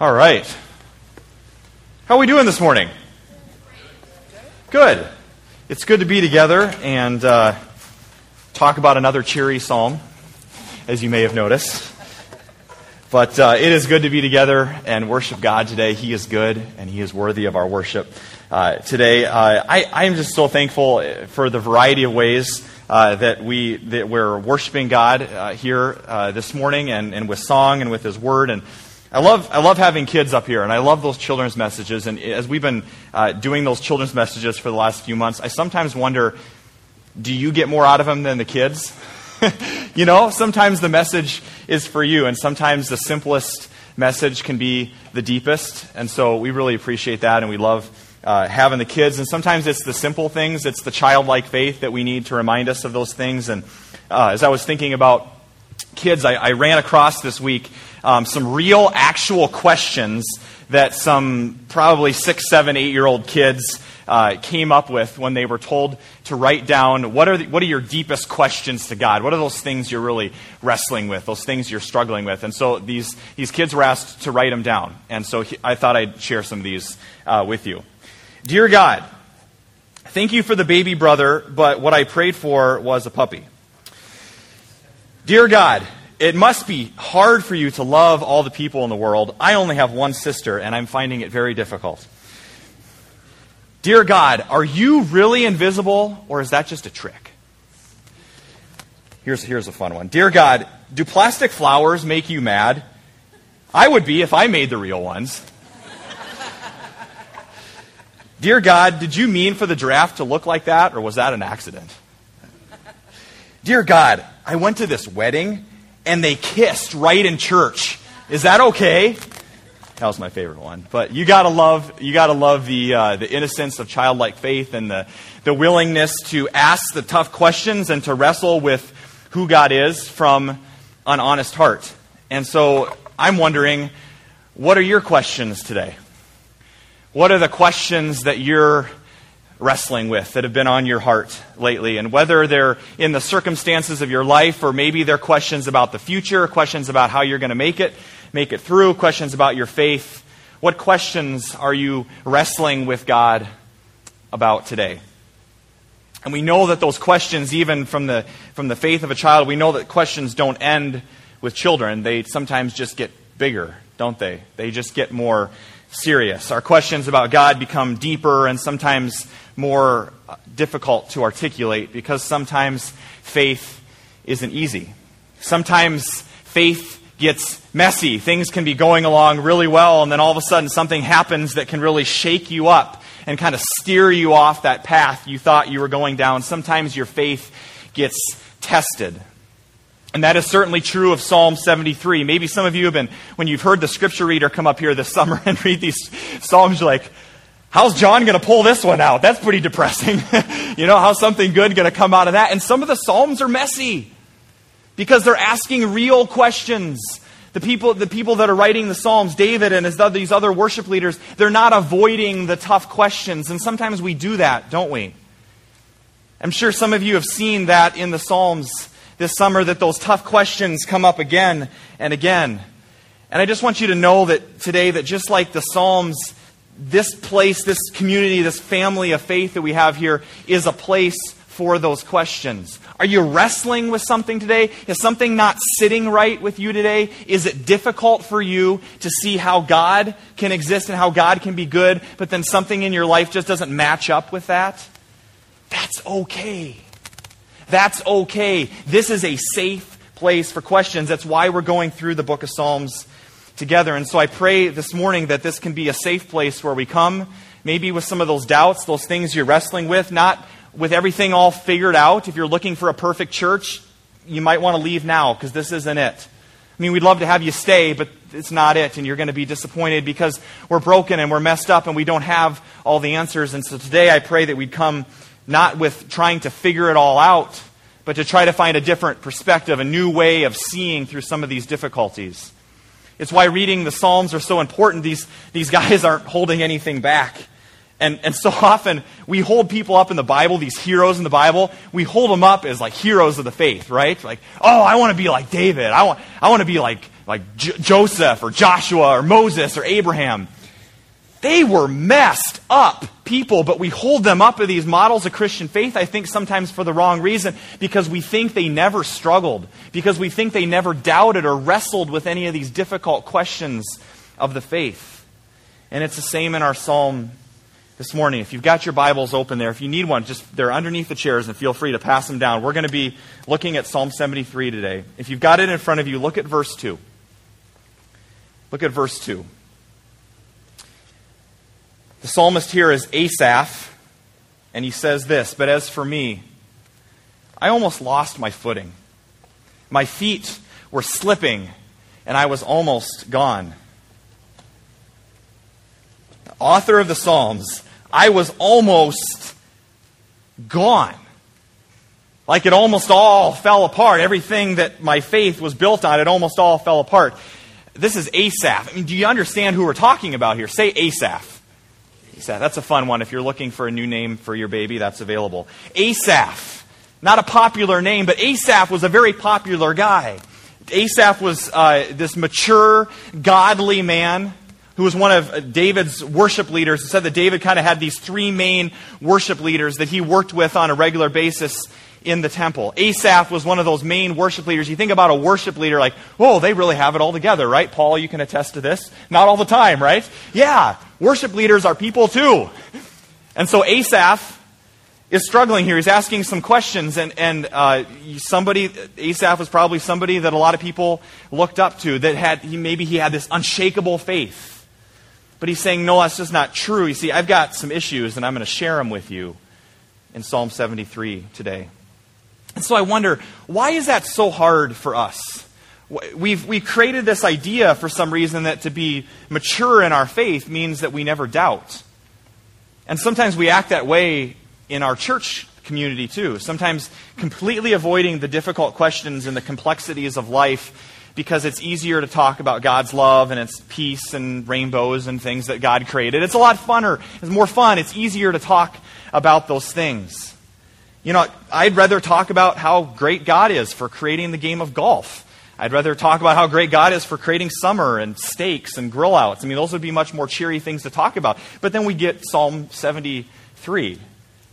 All right. How are we doing this morning? Good. It's good to be together and uh, talk about another cheery psalm, as you may have noticed. But uh, it is good to be together and worship God today. He is good and He is worthy of our worship uh, today. Uh, I, am just so thankful for the variety of ways uh, that we that we're worshiping God uh, here uh, this morning, and, and with song and with His Word. And I love I love having kids up here, and I love those children's messages. And as we've been uh, doing those children's messages for the last few months, I sometimes wonder, do you get more out of them than the kids? you know, sometimes the message is for you, and sometimes the simplest message can be the deepest. And so we really appreciate that, and we love uh, having the kids. And sometimes it's the simple things, it's the childlike faith that we need to remind us of those things. And uh, as I was thinking about kids, I, I ran across this week um, some real, actual questions that some probably six, seven, eight year old kids uh, came up with when they were told to write down what are, the, what are your deepest questions to God? What are those things you're really wrestling with, those things you're struggling with? And so these, these kids were asked to write them down. And so he, I thought I'd share some of these uh, with you. Dear God, thank you for the baby brother, but what I prayed for was a puppy. Dear God, it must be hard for you to love all the people in the world. I only have one sister, and I'm finding it very difficult. Dear God, are you really invisible, or is that just a trick? Here's, here's a fun one. Dear God, do plastic flowers make you mad? I would be if I made the real ones. Dear God, did you mean for the giraffe to look like that, or was that an accident? Dear God, I went to this wedding and they kissed right in church. Is that okay? That was my favorite one. But you gotta love, you gotta love the, uh, the innocence of childlike faith and the, the willingness to ask the tough questions and to wrestle with who God is from an honest heart. And so I'm wondering, what are your questions today? What are the questions that you're wrestling with that have been on your heart lately? And whether they're in the circumstances of your life or maybe they're questions about the future, questions about how you're going to make it, make it through, questions about your faith. What questions are you wrestling with God about today? And we know that those questions, even from the, from the faith of a child, we know that questions don't end with children. They sometimes just get bigger, don't they? They just get more serious. Our questions about God become deeper and sometimes more difficult to articulate because sometimes faith isn't easy. Sometimes faith gets messy. Things can be going along really well, and then all of a sudden something happens that can really shake you up and kind of steer you off that path you thought you were going down. Sometimes your faith gets tested. And that is certainly true of Psalm 73. Maybe some of you have been, when you've heard the scripture reader come up here this summer and read these Psalms, you're like, how's John going to pull this one out? That's pretty depressing. you know, how's something good going to come out of that? And some of the Psalms are messy because they're asking real questions. The people, the people that are writing the Psalms, David and his, these other worship leaders, they're not avoiding the tough questions. And sometimes we do that, don't we? I'm sure some of you have seen that in the Psalms this summer that those tough questions come up again and again. And I just want you to know that today, that just like the Psalms, this place, this community, this family of faith that we have here is a place for those questions. Are you wrestling with something today? Is something not sitting right with you today? Is it difficult for you to see how God can exist and how God can be good, but then something in your life just doesn't match up with that? That's okay. That's okay. This is a safe place for questions. That's why we're going through the book of Psalms together. And so I pray this morning that this can be a safe place where we come, maybe with some of those doubts, those things you're wrestling with, not with everything all figured out. If you're looking for a perfect church, you might want to leave now because this isn't it. I mean, we'd love to have you stay, but it's not it, and you're going to be disappointed because we're broken and we're messed up and we don't have all the answers. And so today I pray that we'd come not with trying to figure it all out, but to try to find a different perspective, a new way of seeing through some of these difficulties. It's why reading the Psalms are so important. These, these guys aren't holding anything back. And, and so often we hold people up in the Bible, these heroes in the Bible, we hold them up as like heroes of the faith, right? Like, oh, I want to be like David. I want, I want to be like, like J- Joseph or Joshua or Moses or Abraham. They were messed up people, but we hold them up as these models of Christian faith, I think sometimes for the wrong reason, because we think they never struggled, because we think they never doubted or wrestled with any of these difficult questions of the faith. And it's the same in our psalm this morning. If you've got your Bibles open there, if you need one, just they're underneath the chairs and feel free to pass them down. We're going to be looking at Psalm 73 today. If you've got it in front of you, look at verse 2. Look at verse 2. The psalmist here is Asaph, and he says this But as for me, I almost lost my footing. My feet were slipping, and I was almost gone. The author of the Psalms, I was almost gone. Like it almost all fell apart. Everything that my faith was built on, it almost all fell apart. This is Asaph. I mean, do you understand who we're talking about here? Say Asaph. Asaph. That's a fun one. If you're looking for a new name for your baby, that's available. Asaph. Not a popular name, but Asaph was a very popular guy. Asaph was uh, this mature, godly man who was one of David's worship leaders. It said that David kind of had these three main worship leaders that he worked with on a regular basis in the temple. Asaph was one of those main worship leaders. You think about a worship leader like, oh, they really have it all together, right? Paul, you can attest to this. Not all the time, right? Yeah, worship leaders are people too. And so Asaph is struggling here. He's asking some questions, and, and uh, somebody, Asaph was probably somebody that a lot of people looked up to, that had, he, maybe he had this unshakable faith. But he's saying, no, that's just not true. You see, I've got some issues, and I'm going to share them with you in Psalm 73 today. And so I wonder, why is that so hard for us? We've, we've created this idea for some reason that to be mature in our faith means that we never doubt. And sometimes we act that way in our church community too. Sometimes completely avoiding the difficult questions and the complexities of life because it's easier to talk about God's love and its peace and rainbows and things that God created. It's a lot funner. It's more fun. It's easier to talk about those things. You know, I'd rather talk about how great God is for creating the game of golf. I'd rather talk about how great God is for creating summer and steaks and grill outs. I mean, those would be much more cheery things to talk about. But then we get Psalm 73,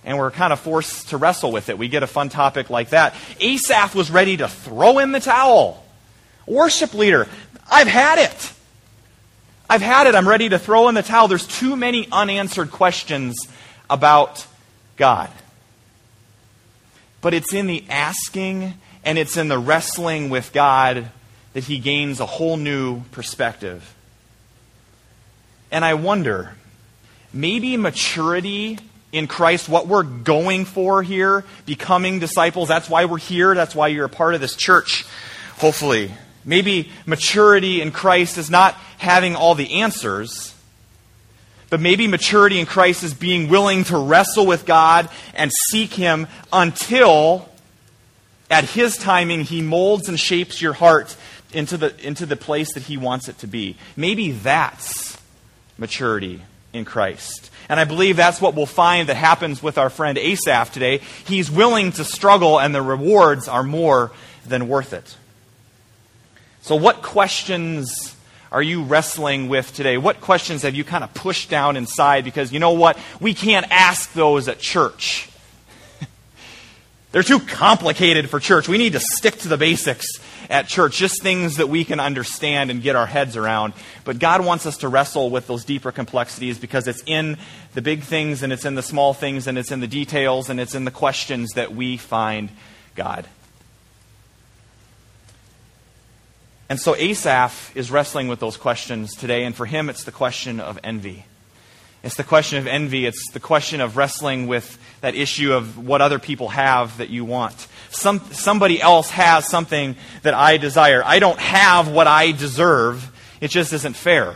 and we're kind of forced to wrestle with it. We get a fun topic like that. Asaph was ready to throw in the towel. Worship leader, I've had it. I've had it. I'm ready to throw in the towel. There's too many unanswered questions about God but it's in the asking and it's in the wrestling with God that he gains a whole new perspective. And I wonder, maybe maturity in Christ, what we're going for here, becoming disciples, that's why we're here, that's why you're a part of this church, hopefully. Maybe maturity in Christ is not having all the answers but maybe maturity in Christ is being willing to wrestle with God and seek Him until, at His timing, He molds and shapes your heart into the, into the place that He wants it to be. Maybe that's maturity in Christ. And I believe that's what we'll find that happens with our friend Asaph today. He's willing to struggle, and the rewards are more than worth it. So, what questions are you wrestling with today? What questions have you kind of pushed down inside? Because you know what? We can't ask those at church. They're too complicated for church. We need to stick to the basics at church, just things that we can understand and get our heads around. But God wants us to wrestle with those deeper complexities because it's in the big things and it's in the small things and it's in the details and it's in the questions that we find God. And so Asaph is wrestling with those questions today, and for him, it's the question of envy. It's the question of envy. It's the question of wrestling with that issue of what other people have that you want. Some, somebody else has something that I desire. I don't have what I deserve. It just isn't fair.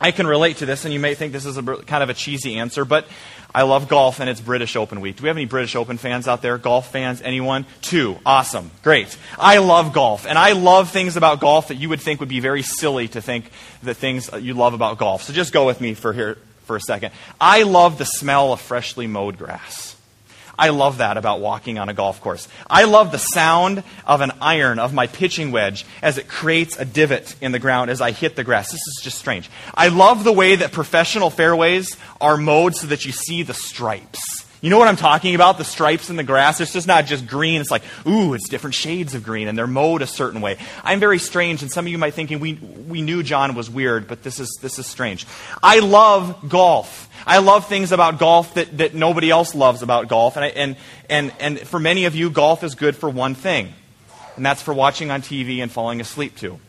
I can relate to this, and you may think this is a kind of a cheesy answer, but I love golf and it's British Open week. Do we have any British Open fans out there? Golf fans? Anyone? Two. Awesome. Great. I love golf. And I love things about golf that you would think would be very silly to think the things you love about golf. So just go with me for here for a second. I love the smell of freshly mowed grass. I love that about walking on a golf course. I love the sound of an iron, of my pitching wedge, as it creates a divot in the ground as I hit the grass. This is just strange. I love the way that professional fairways are mowed so that you see the stripes. You know what I'm talking about? The stripes in the grass. It's just not just green. It's like, ooh, it's different shades of green, and they're mowed a certain way. I'm very strange, and some of you might thinking we, we knew John was weird, but this is, this is strange. I love golf. I love things about golf that, that nobody else loves about golf. And, I, and, and, and for many of you, golf is good for one thing, and that's for watching on TV and falling asleep to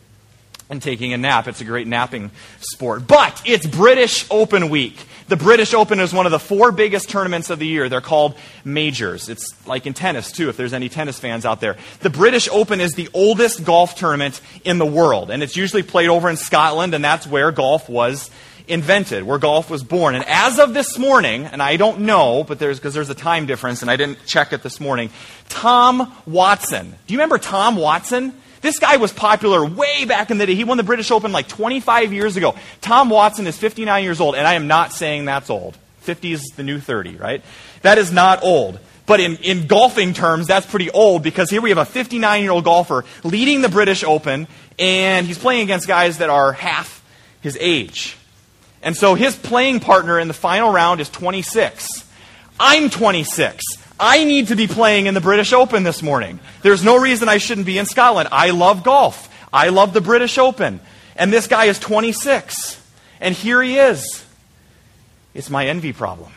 and taking a nap. It's a great napping sport. But it's British Open Week. The British Open is one of the four biggest tournaments of the year. They're called majors. It's like in tennis, too, if there's any tennis fans out there. The British Open is the oldest golf tournament in the world, and it's usually played over in Scotland, and that's where golf was invented, where golf was born. And as of this morning, and I don't know, but there's because there's a time difference, and I didn't check it this morning. Tom Watson. Do you remember Tom Watson? This guy was popular way back in the day. He won the British Open like 25 years ago. Tom Watson is 59 years old, and I am not saying that's old. 50 is the new 30, right? That is not old. But in, in golfing terms, that's pretty old because here we have a 59 year old golfer leading the British Open, and he's playing against guys that are half his age. And so his playing partner in the final round is 26. I'm 26. I need to be playing in the British Open this morning. There's no reason I shouldn't be in Scotland. I love golf. I love the British Open. And this guy is 26. And here he is. It's my envy problem.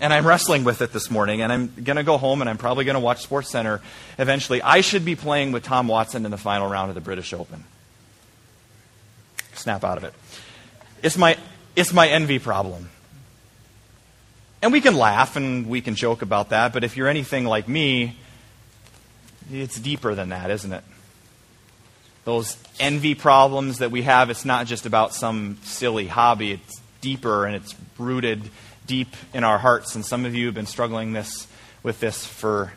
And I'm wrestling with it this morning, and I'm going to go home and I'm probably going to watch SportsCenter eventually. I should be playing with Tom Watson in the final round of the British Open. Snap out of it. It's my, it's my envy problem. And we can laugh and we can joke about that, but if you're anything like me, it's deeper than that, isn't it? Those envy problems that we have, it's not just about some silly hobby. It's deeper and it's rooted deep in our hearts. And some of you have been struggling this, with this for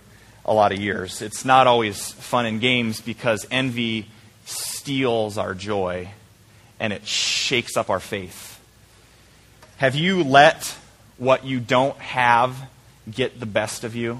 a lot of years. It's not always fun and games because envy steals our joy and it shakes up our faith. Have you let what you don't have get the best of you?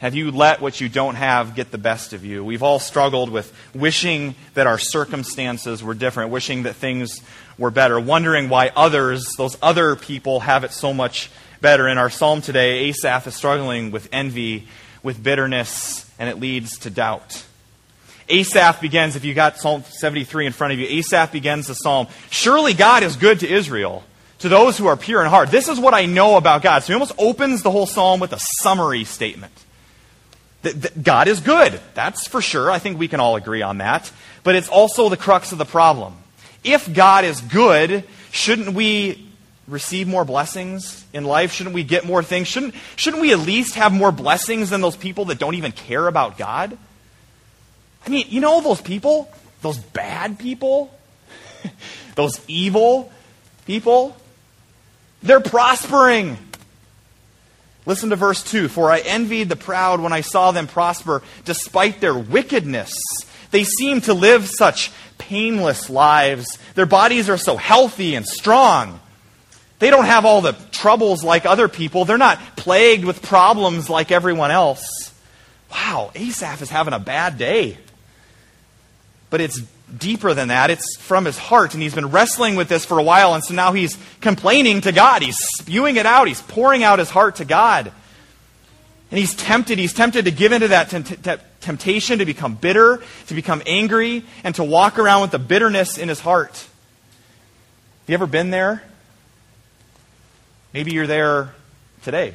Have you let what you don't have get the best of you? We've all struggled with wishing that our circumstances were different, wishing that things were better, wondering why others, those other people, have it so much better. In our psalm today, Asaph is struggling with envy, with bitterness, and it leads to doubt. Asaph begins, if you got Psalm 73 in front of you, Asaph begins the psalm Surely God is good to Israel to those who are pure in heart. This is what I know about God. So he almost opens the whole psalm with a summary statement. That, that God is good. That's for sure. I think we can all agree on that. But it's also the crux of the problem. If God is good, shouldn't we receive more blessings in life? Shouldn't we get more things? Shouldn't, shouldn't we at least have more blessings than those people that don't even care about God? I mean, you know those people? Those bad people? those evil people? They're prospering. Listen to verse 2 For I envied the proud when I saw them prosper despite their wickedness. They seem to live such painless lives. Their bodies are so healthy and strong. They don't have all the troubles like other people. They're not plagued with problems like everyone else. Wow, Asaph is having a bad day. But it's deeper than that. It's from his heart, and he's been wrestling with this for a while, and so now he's complaining to God. He's spewing it out. He's pouring out his heart to God. And he's tempted. He's tempted to give into that temptation to become bitter, to become angry, and to walk around with the bitterness in his heart. Have you ever been there? Maybe you're there today.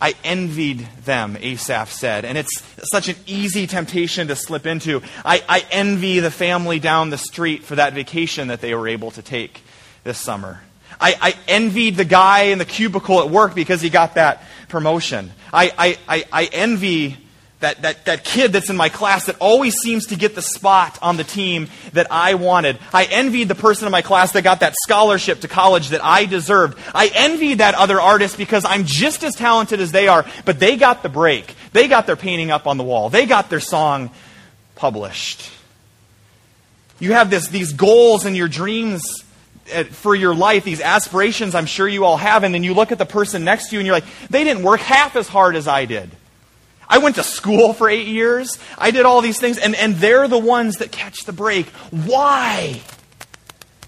I envied them, Asaph said. And it's such an easy temptation to slip into. I, I, envy the family down the street for that vacation that they were able to take this summer. I, I envied the guy in the cubicle at work because he got that promotion. I, I, I envy that, that, that kid that's in my class that always seems to get the spot on the team that I wanted. I envied the person in my class that got that scholarship to college that I deserved. I envied that other artist because I'm just as talented as they are, but they got the break. They got their painting up on the wall. They got their song published. You have this, these goals and your dreams eh, for your life, these aspirations I'm sure you all have, and then you look at the person next to you and you're like, they didn't work half as hard as I did. I went to school for eight years. I did all these things, and, and they're the ones that catch the break. Why?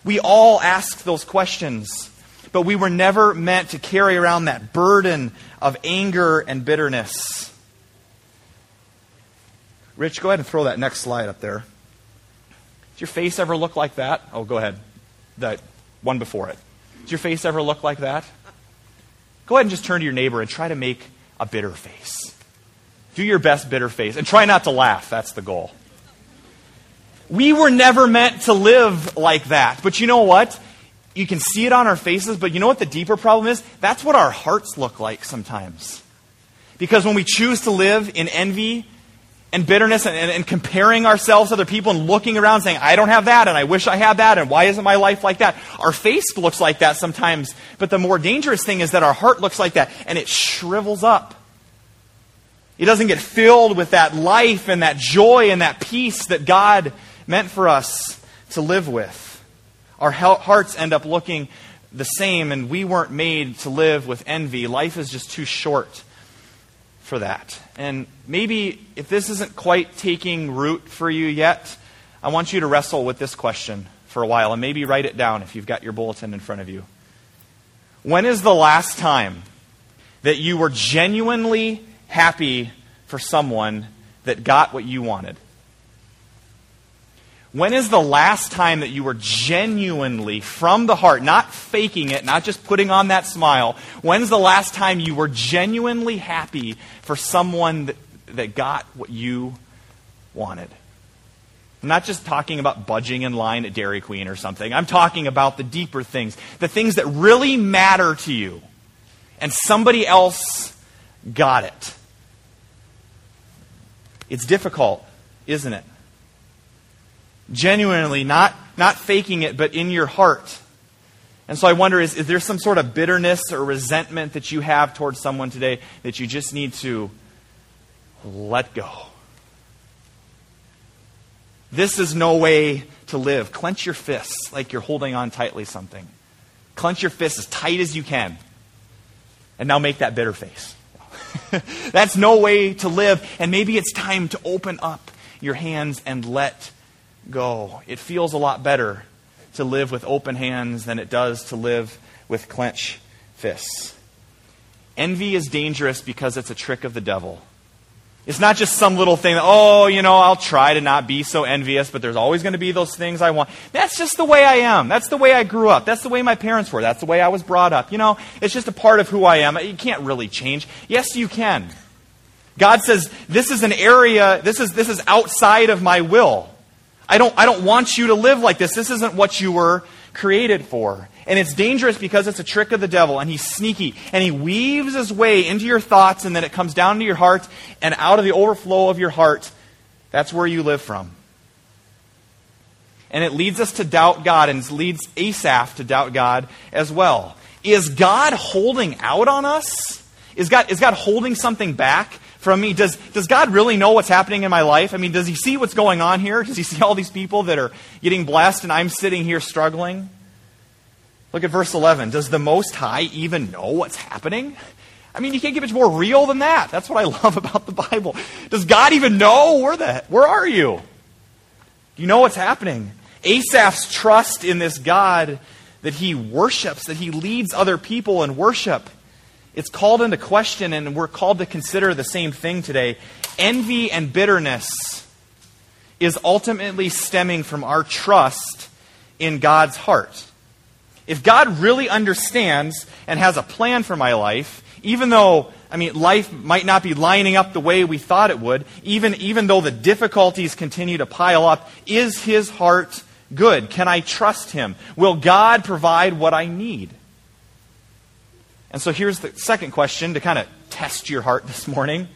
We all ask those questions, but we were never meant to carry around that burden of anger and bitterness. Rich, go ahead and throw that next slide up there. Does your face ever look like that? Oh, go ahead. That one before it. Does your face ever look like that? Go ahead and just turn to your neighbor and try to make a bitter face. Do your best bitter face. And try not to laugh. That's the goal. We were never meant to live like that. But you know what? You can see it on our faces, but you know what the deeper problem is? That's what our hearts look like sometimes. Because when we choose to live in envy and bitterness and, and, and, comparing ourselves to other people and looking around saying, I don't have that and I wish I had that and why isn't my life like that? Our face looks like that sometimes, but the more dangerous thing is that our heart looks like that and it shrivels up. It doesn't get filled with that life and that joy and that peace that God meant for us to live with. Our hearts end up looking the same and we weren't made to live with envy. Life is just too short for that. And maybe if this isn't quite taking root for you yet, I want you to wrestle with this question for a while and maybe write it down if you've got your bulletin in front of you. When is the last time that you were genuinely happy for someone that got what you wanted? When is the last time that you were genuinely, from the heart, not faking it, not just putting on that smile, when's the last time you were genuinely happy for someone that, that got what you wanted? I'm not just talking about budging in line at Dairy Queen or something. I'm talking about the deeper things, the things that really matter to you. And somebody else got it. It's difficult, isn't it? genuinely, not, not faking it, but in your heart. And so I wonder is, is there some sort of bitterness or resentment that you have towards someone today that you just need to let go? This is no way to live. Clench your fists like you're holding on tightly something. Clench your fists as tight as you can. And now make that bitter face. That's no way to live. And maybe it's time to open up your hands and let go. It feels a lot better to live with open hands than it does to live with clenched fists. Envy is dangerous because it's a trick of the devil. It's not just some little thing that, oh, you know, I'll try to not be so envious, but there's always going to be those things I want. That's just the way I am. That's the way I grew up. That's the way my parents were. That's the way I was brought up. You know, it's just a part of who I am. You can't really change. Yes, you can. God says, this is an area, this is, this is outside of my will. I don't, I don't want you to live like this. This isn't what you were created for. And it's dangerous because it's a trick of the devil, and he's sneaky, and he weaves his way into your thoughts, and then it comes down to your heart, and out of the overflow of your heart, that's where you live from. And it leads us to doubt God, and it leads Asaph to doubt God as well. Is God holding out on us? Is God, is God holding something back? from me? Does, does God really know what's happening in my life? I mean, does he see what's going on here? Does he see all these people that are getting blessed and I'm sitting here struggling? Look at verse 11. Does the Most High even know what's happening? I mean, you can't get much more real than that. That's what I love about the Bible. Does God even know? Where, the, where are you? Do you know what's happening? Asaph's trust in this God that he worships, that he leads other people in worship, it's called into question, and we're called to consider the same thing today. Envy and bitterness is ultimately stemming from our trust in God's heart. If God really understands and has a plan for my life, even though, I mean, life might not be lining up the way we thought it would, even, even though the difficulties continue to pile up, is his heart good? Can I trust him? Will God provide what I need? And so here's the second question to kind of test your heart this morning.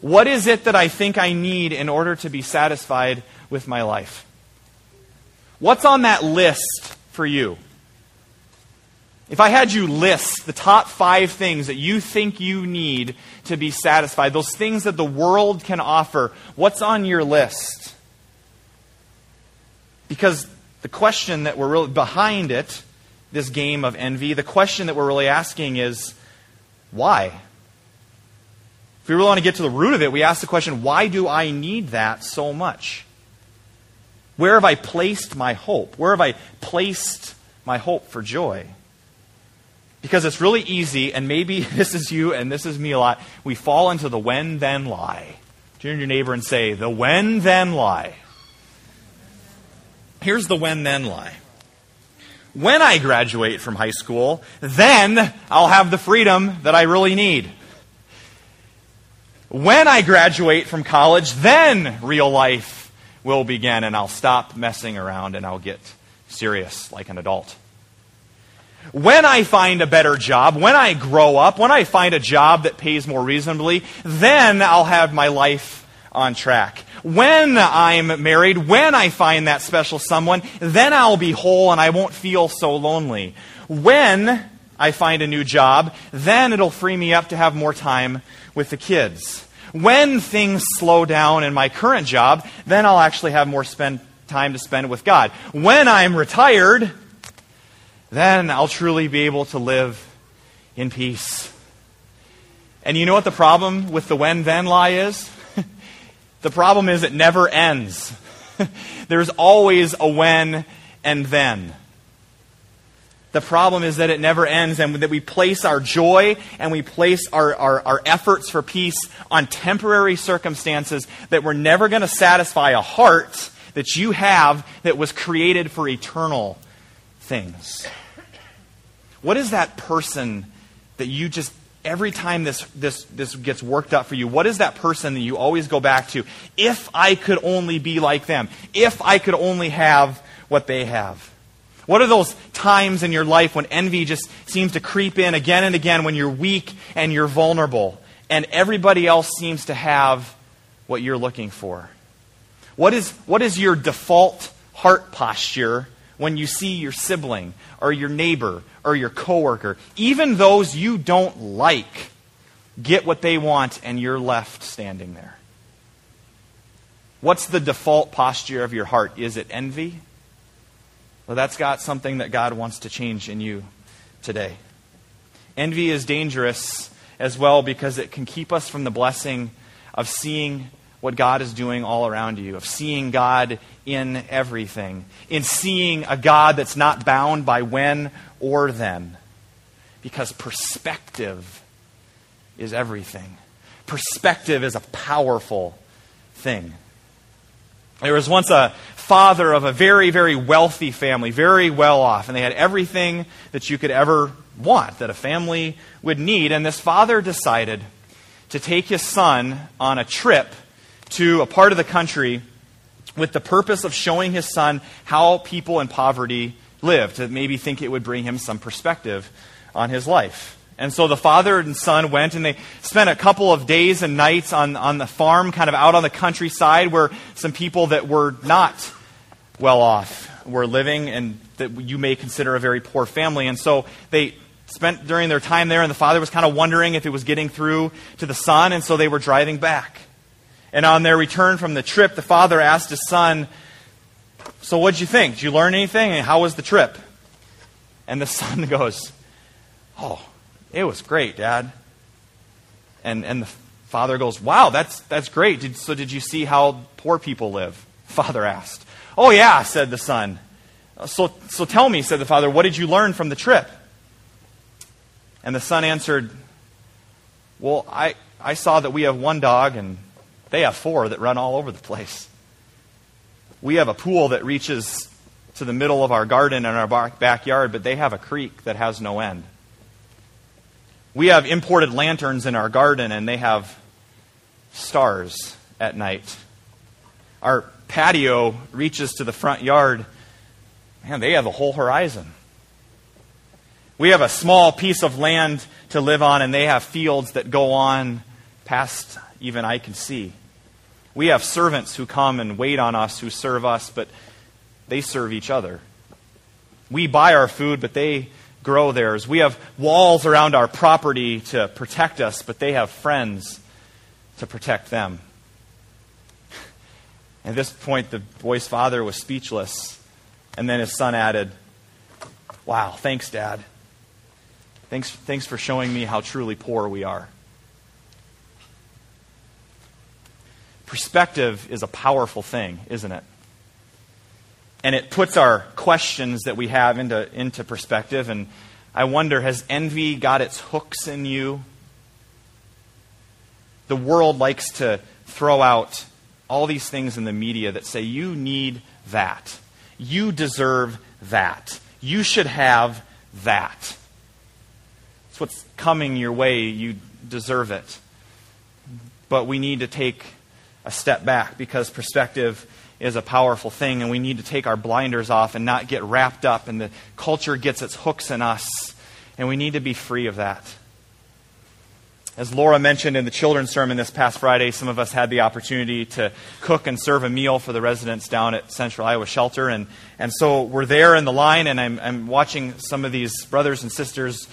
What is it that I think I need in order to be satisfied with my life? What's on that list for you? If I had you list the top five things that you think you need to be satisfied, those things that the world can offer, what's on your list? Because the question that we're really behind it, this game of envy, the question that we're really asking is why? If we really want to get to the root of it, we ask the question why do I need that so much? Where have I placed my hope? Where have I placed my hope for joy? Because it's really easy, and maybe this is you and this is me a lot. We fall into the when then lie. Turn to your neighbor and say, the when then lie. Here's the when then lie. When I graduate from high school, then I'll have the freedom that I really need. When I graduate from college, then real life will begin and I'll stop messing around and I'll get serious like an adult. When I find a better job, when I grow up, when I find a job that pays more reasonably, then I'll have my life on track. When I'm married, when I find that special someone, then I'll be whole and I won't feel so lonely. When I find a new job, then it'll free me up to have more time with the kids. When things slow down in my current job, then I'll actually have more spend, time to spend with God. When I'm retired, then I'll truly be able to live in peace. And you know what the problem with the when then lie is? the problem is it never ends. There's always a when and then. The problem is that it never ends and that we place our joy and we place our, our, our efforts for peace on temporary circumstances that we're never going to satisfy a heart that you have that was created for eternal things. What is that person that you just, every time this, this, this gets worked up for you, what is that person that you always go back to? If I could only be like them, if I could only have what they have. What are those times in your life when envy just seems to creep in again and again when you're weak and you're vulnerable and everybody else seems to have what you're looking for? What is, what is your default heart posture when you see your sibling or your neighbor or your coworker, even those you don't like, get what they want and you're left standing there? What's the default posture of your heart? Is it envy? Well, that's got something that God wants to change in you today. Envy is dangerous as well because it can keep us from the blessing of seeing what God is doing all around you, of seeing God in everything, in seeing a God that's not bound by when or then. Because perspective is everything. Perspective is a powerful thing. There was once a father of a very, very wealthy family, very well off, and they had everything that you could ever want, that a family would need. And this father decided to take his son on a trip to a part of the country with the purpose of showing his son how people in poverty live, to maybe think it would bring him some perspective on his life. And so the father and son went and they spent a couple of days and nights on, on the farm, kind of out on the countryside, where some people that were not well off were living and that you may consider a very poor family. And so they spent during their time there, and the father was kind of wondering if it was getting through to the son, and so they were driving back. And on their return from the trip, the father asked his son, So what'd you think? Did you learn anything? And how was the trip? And the son goes, Oh, it was great, Dad. And, and the father goes, Wow, that's, that's great. Did, so did you see how poor people live? Father asked. Oh, yeah, said the son. Uh, so, so tell me, said the father, what did you learn from the trip? And the son answered, Well, I, I saw that we have one dog and they have four that run all over the place. We have a pool that reaches to the middle of our garden and our backyard, but they have a creek that has no end. We have imported lanterns in our garden, and they have stars at night. Our patio reaches to the front yard. Man, they have the whole horizon. We have a small piece of land to live on, and they have fields that go on past even I can see. We have servants who come and wait on us, who serve us, but they serve each other. We buy our food, but they grow theirs. We have walls around our property to protect us, but they have friends to protect them. At this point, the boy's father was speechless. And then his son added, Wow, thanks, Dad. Thanks, thanks for showing me how truly poor we are. Perspective is a powerful thing, isn't it? And it puts our questions that we have into, into perspective. And I wonder has envy got its hooks in you? The world likes to throw out all these things in the media that say you need that. You deserve that. You should have that. It's what's coming your way. You deserve it. But we need to take a step back because perspective is a powerful thing, and we need to take our blinders off and not get wrapped up, and the culture gets its hooks in us, and we need to be free of that. As Laura mentioned in the children's sermon this past Friday, some of us had the opportunity to cook and serve a meal for the residents down at Central Iowa Shelter. And, and so we're there in the line, and I'm, I'm watching some of these brothers and sisters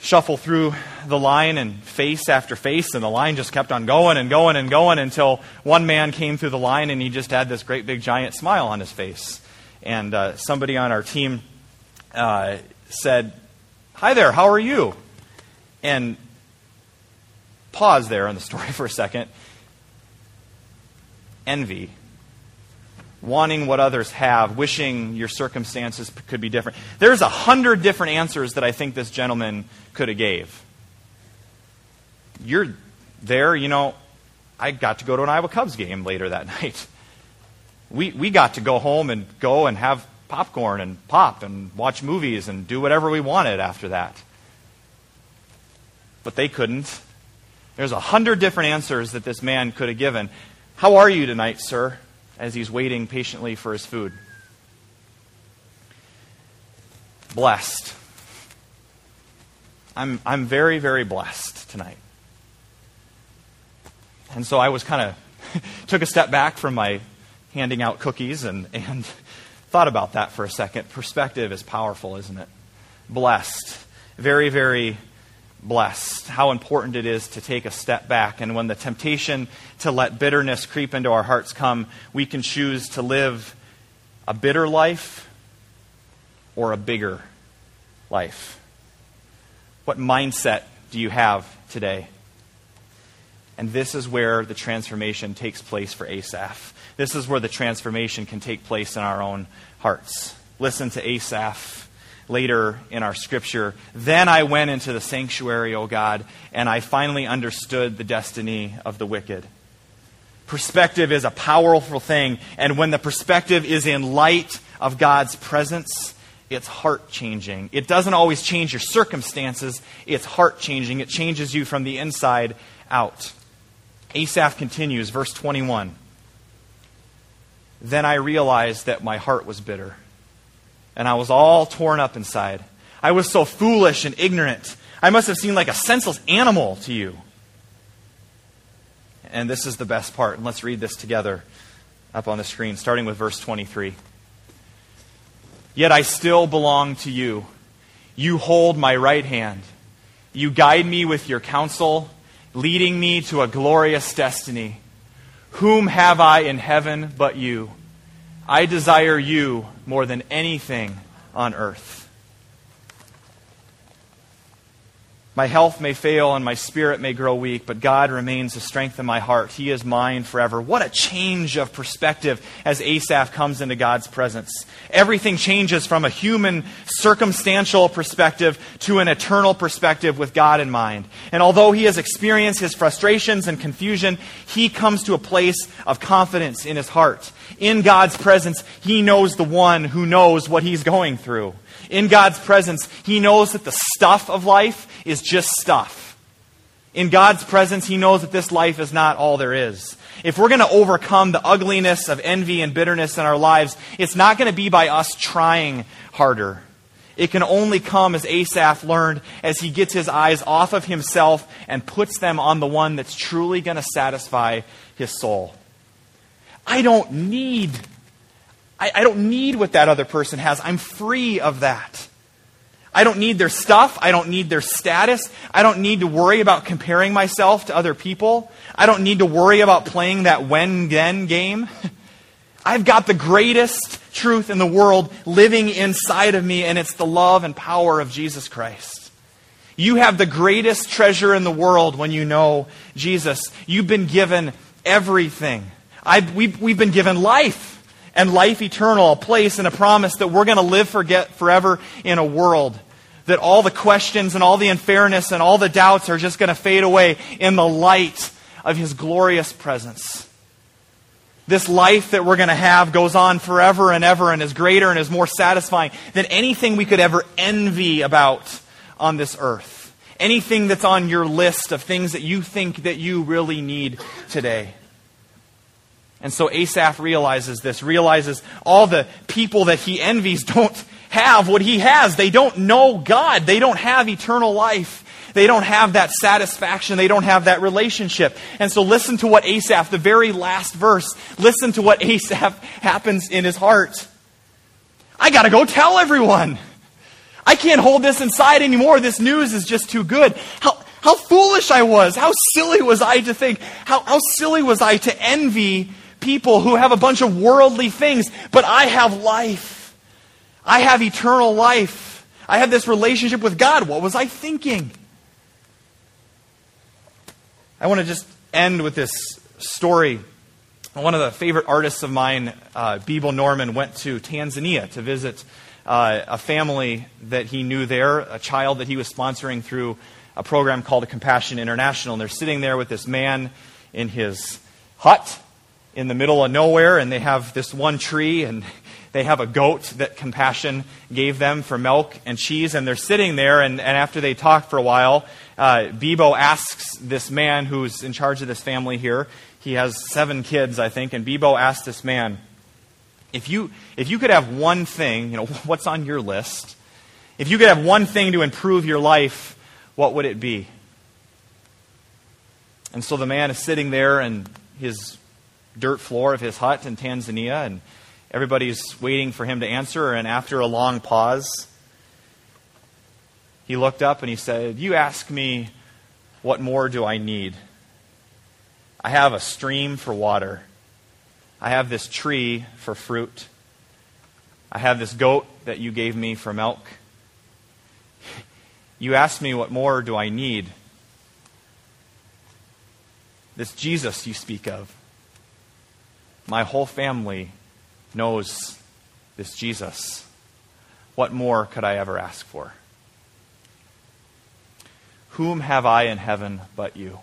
shuffle through the line and face after face, and the line just kept on going and going and going until one man came through the line and he just had this great big giant smile on his face. And uh, somebody on our team uh, said, Hi there, how are you? And pause there on the story for a second. Envy. Wanting what others have, wishing your circumstances could be different. There's a hundred different answers that I think this gentleman could have gave. You're there, you know, I got to go to an Iowa Cubs game later that night. We, we got to go home and go and have popcorn and pop and watch movies and do whatever we wanted after that. But they couldn't. There's a hundred different answers that this man could have given. How are you tonight, sir? As he's waiting patiently for his food. Blessed. I'm, I'm very, very blessed tonight. And so I was kind of, took a step back from my handing out cookies and, and thought about that for a second. Perspective is powerful, isn't it? Blessed. Very, very blessed, how important it is to take a step back. And when the temptation to let bitterness creep into our hearts come, we can choose to live a bitter life or a bigger life. What mindset do you have today? And this is where the transformation takes place for Asaph. This is where the transformation can take place in our own hearts. Listen to Asaph later in our scripture. Then I went into the sanctuary, O God, and I finally understood the destiny of the wicked. Perspective is a powerful thing, and when the perspective is in light of God's presence, it's heart changing. It doesn't always change your circumstances, it's heart changing. It changes you from the inside out. Asaph continues, verse 21. Then I realized that my heart was bitter and I was all torn up inside. I was so foolish and ignorant. I must have seemed like a senseless animal to you. And this is the best part. And let's read this together up on the screen, starting with verse 23. Yet I still belong to you. You hold my right hand. You guide me with your counsel, leading me to a glorious destiny. Whom have I in heaven but you? I desire you more than anything on earth. My health may fail and my spirit may grow weak, but God remains the strength of my heart. He is mine forever. What a change of perspective as Asaph comes into God's presence. Everything changes from a human, circumstantial perspective to an eternal perspective with God in mind. And although he has experienced his frustrations and confusion, he comes to a place of confidence in his heart. In God's presence, he knows the one who knows what he's going through in God's presence, he knows that the stuff of life is just stuff. In God's presence, he knows that this life is not all there is. If we're going to overcome the ugliness of envy and bitterness in our lives, it's not going to be by us trying harder. It can only come, as Asaph learned, as he gets his eyes off of himself and puts them on the one that's truly going to satisfy his soul. I don't need I, I don't need what that other person has. I'm free of that. I don't need their stuff. I don't need their status. I don't need to worry about comparing myself to other people. I don't need to worry about playing that when then game. I've got the greatest truth in the world living inside of me, and it's the love and power of Jesus Christ. You have the greatest treasure in the world when you know Jesus. You've been given everything. I've, we've, we've been given life and life eternal, a place and a promise that we're going to live forget, forever in a world. That all the questions and all the unfairness and all the doubts are just going to fade away in the light of His glorious presence. This life that we're going to have goes on forever and ever and is greater and is more satisfying than anything we could ever envy about on this earth. Anything that's on your list of things that you think that you really need today. And so Asaph realizes this, realizes all the people that he envies don't have what he has. They don't know God. They don't have eternal life. They don't have that satisfaction. They don't have that relationship. And so listen to what Asaph, the very last verse, listen to what Asaph happens in his heart. I got to go tell everyone. I can't hold this inside anymore. This news is just too good. How, how foolish I was. How silly was I to think? How, how silly was I to envy people who have a bunch of worldly things, but I have life. I have eternal life. I have this relationship with God. What was I thinking? I want to just end with this story. One of the favorite artists of mine, uh, Bebo Norman, went to Tanzania to visit uh, a family that he knew there, a child that he was sponsoring through a program called Compassion International. And they're sitting there with this man in his hut in the middle of nowhere, and they have this one tree, and they have a goat that Compassion gave them for milk and cheese, and they're sitting there, and, and after they talk for a while, uh, Bebo asks this man who's in charge of this family here, he has seven kids, I think, and Bebo asks this man, if you, if you could have one thing, you know, what's on your list? If you could have one thing to improve your life, what would it be? And so the man is sitting there, and his dirt floor of his hut in Tanzania, and everybody's waiting for him to answer. And after a long pause, he looked up and he said, You ask me, what more do I need? I have a stream for water. I have this tree for fruit. I have this goat that you gave me for milk. You ask me, what more do I need? This Jesus you speak of. My whole family knows this Jesus. What more could I ever ask for? Whom have I in heaven but you?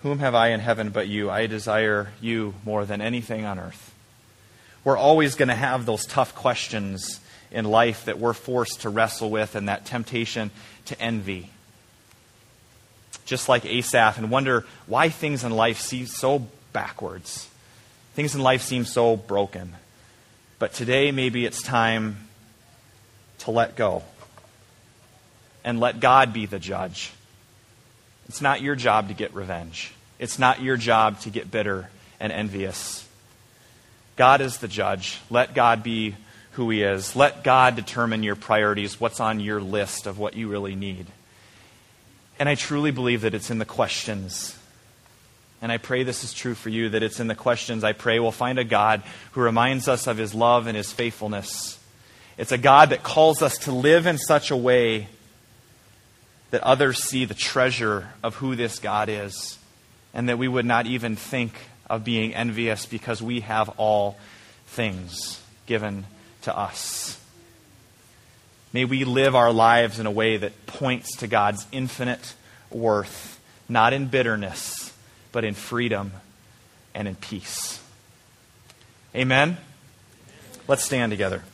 Whom have I in heaven but you? I desire you more than anything on earth. We're always going to have those tough questions in life that we're forced to wrestle with and that temptation to envy just like Asaph, and wonder why things in life seem so backwards. Things in life seem so broken. But today, maybe it's time to let go and let God be the judge. It's not your job to get revenge, it's not your job to get bitter and envious. God is the judge. Let God be who He is. Let God determine your priorities, what's on your list of what you really need. And I truly believe that it's in the questions. And I pray this is true for you, that it's in the questions. I pray we'll find a God who reminds us of his love and his faithfulness. It's a God that calls us to live in such a way that others see the treasure of who this God is, and that we would not even think of being envious because we have all things given to us. May we live our lives in a way that points to God's infinite worth, not in bitterness, but in freedom and in peace. Amen? Let's stand together.